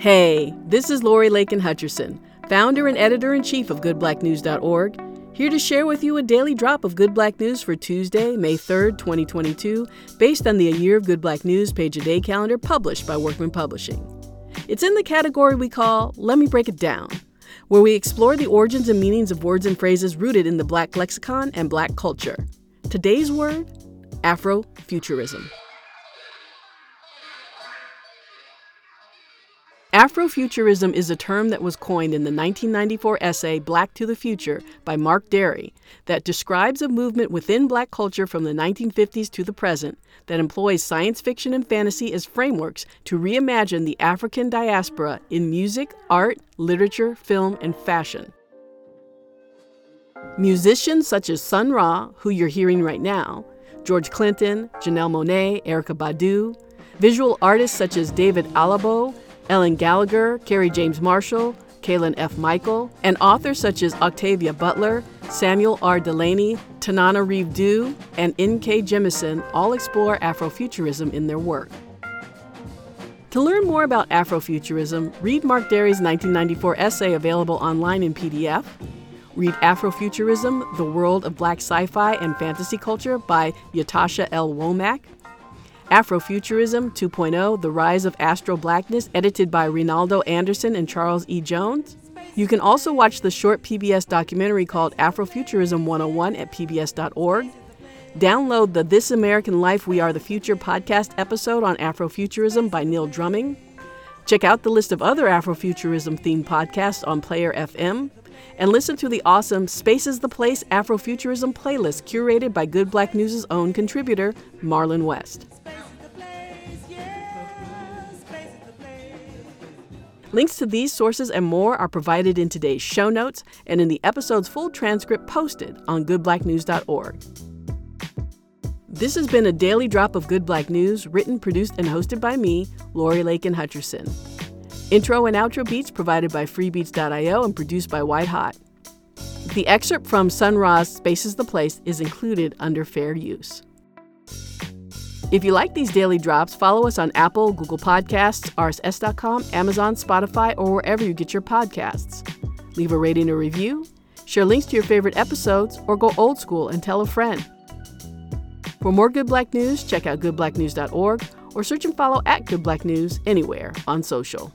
Hey, this is Lori Lakin Hutcherson, founder and editor in chief of GoodBlackNews.org, here to share with you a daily drop of Good Black News for Tuesday, May 3rd, 2022, based on the A Year of Good Black News page a day calendar published by Workman Publishing. It's in the category we call Let Me Break It Down, where we explore the origins and meanings of words and phrases rooted in the Black lexicon and Black culture. Today's word Afrofuturism. Afrofuturism is a term that was coined in the 1994 essay Black to the Future by Mark Dery that describes a movement within black culture from the 1950s to the present that employs science fiction and fantasy as frameworks to reimagine the African diaspora in music, art, literature, film, and fashion. Musicians such as Sun Ra, who you're hearing right now, George Clinton, Janelle Monáe, Erykah Badu, visual artists such as David Alabo, Ellen Gallagher, Kerry James Marshall, Kaylin F. Michael, and authors such as Octavia Butler, Samuel R. Delany, Tananarive Due, and N.K. Jemisin all explore Afrofuturism in their work. To learn more about Afrofuturism, read Mark Dery's 1994 essay available online in PDF. Read Afrofuturism, The World of Black Sci-Fi and Fantasy Culture by Ytasha L. Womack. Afrofuturism 2.0 The Rise of Astro Blackness, edited by Reynaldo Anderson and Charles E. Jones. You can also watch the short PBS documentary called Afrofuturism 101 at pbs.org. Download the This American Life We Are the Future podcast episode on Afrofuturism by Neil Drumming. Check out the list of other Afrofuturism themed podcasts on Player FM. And listen to the awesome Space is the Place Afrofuturism playlist curated by Good Black News' own contributor, Marlon West. Links to these sources and more are provided in today's show notes and in the episode's full transcript posted on goodblacknews.org. This has been a daily drop of Good Black News, written, produced, and hosted by me, Lori Lakin Hutcherson. Intro and outro beats provided by freebeats.io and produced by White Hot. The excerpt from Sun Ra's Space is the Place is included under fair use. If you like these daily drops, follow us on Apple, Google Podcasts, RSS.com, Amazon, Spotify, or wherever you get your podcasts. Leave a rating or review, share links to your favorite episodes, or go old school and tell a friend. For more Good Black News, check out goodblacknews.org or search and follow at Good Black News anywhere on social.